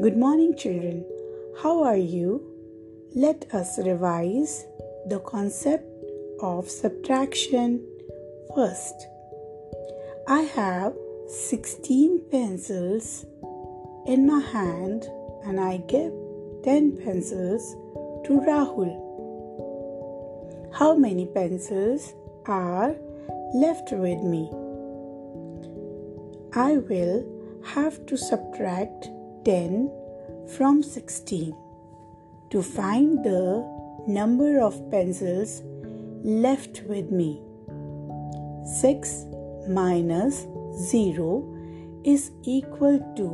Good morning, children. How are you? Let us revise the concept of subtraction first. I have 16 pencils in my hand and I give 10 pencils to Rahul. How many pencils are left with me? I will have to subtract 10 from 16 to find the number of pencils left with me. 6 minus 0 is equal to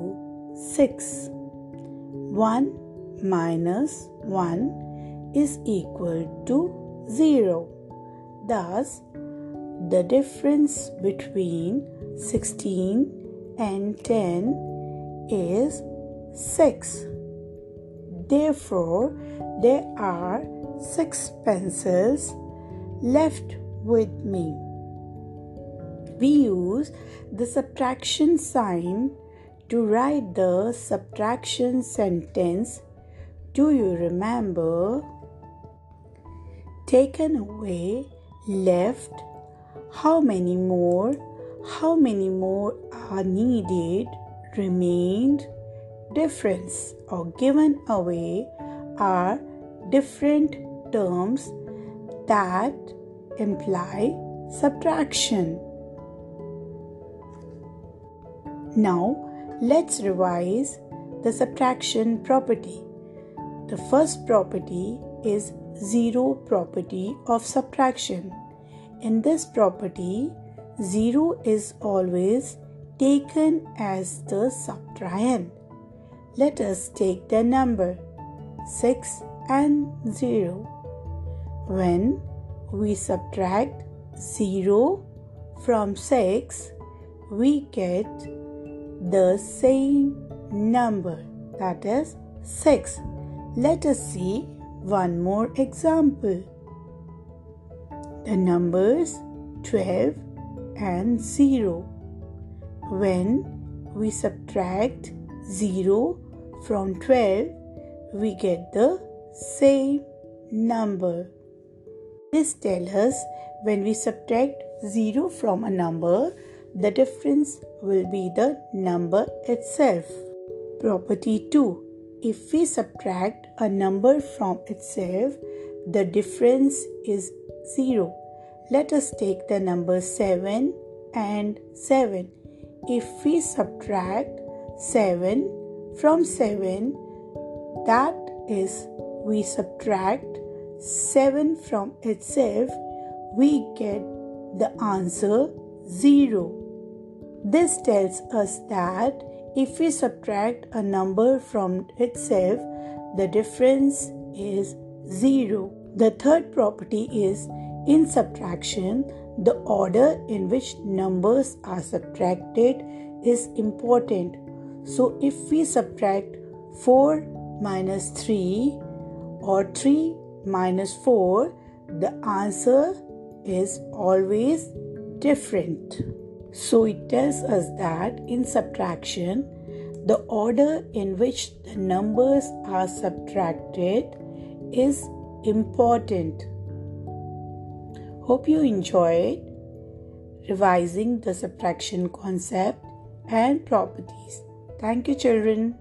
6. 1 minus 1 is equal to 0. Thus, the difference between 16 and 10 is 6. Therefore, there are 6 pencils left with me. We use the subtraction sign to write the subtraction sentence. Do you remember? Taken away, left, how many more? How many more are needed? Remained, difference or given away are different terms that imply subtraction. Now, let's revise the subtraction property. The first property is zero property of subtraction. In this property, 0 is always taken as the subtrahend. Let us take the number 6 and 0. When we subtract 0 from 6, we get the same number that is 6. Let us see one more example. The numbers 12 and 0. When we subtract 0 from 12, we get the same number. This tells us when we subtract 0 from a number, the difference will be the number itself. Property 2. If we subtract a number from itself, the difference is 0. Let us take the number 7 and 7. If we subtract 7 from 7, that is, we subtract 7 from itself, we get the answer 0. This tells us that if we subtract a number from itself, the difference is 0. The third property is in subtraction, the order in which numbers are subtracted is important. So, if we subtract 4 minus 3 or 3 minus 4, the answer is always different. So, it tells us that in subtraction, the order in which the numbers are subtracted is important. Hope you enjoyed revising the subtraction concept and properties. Thank you, children.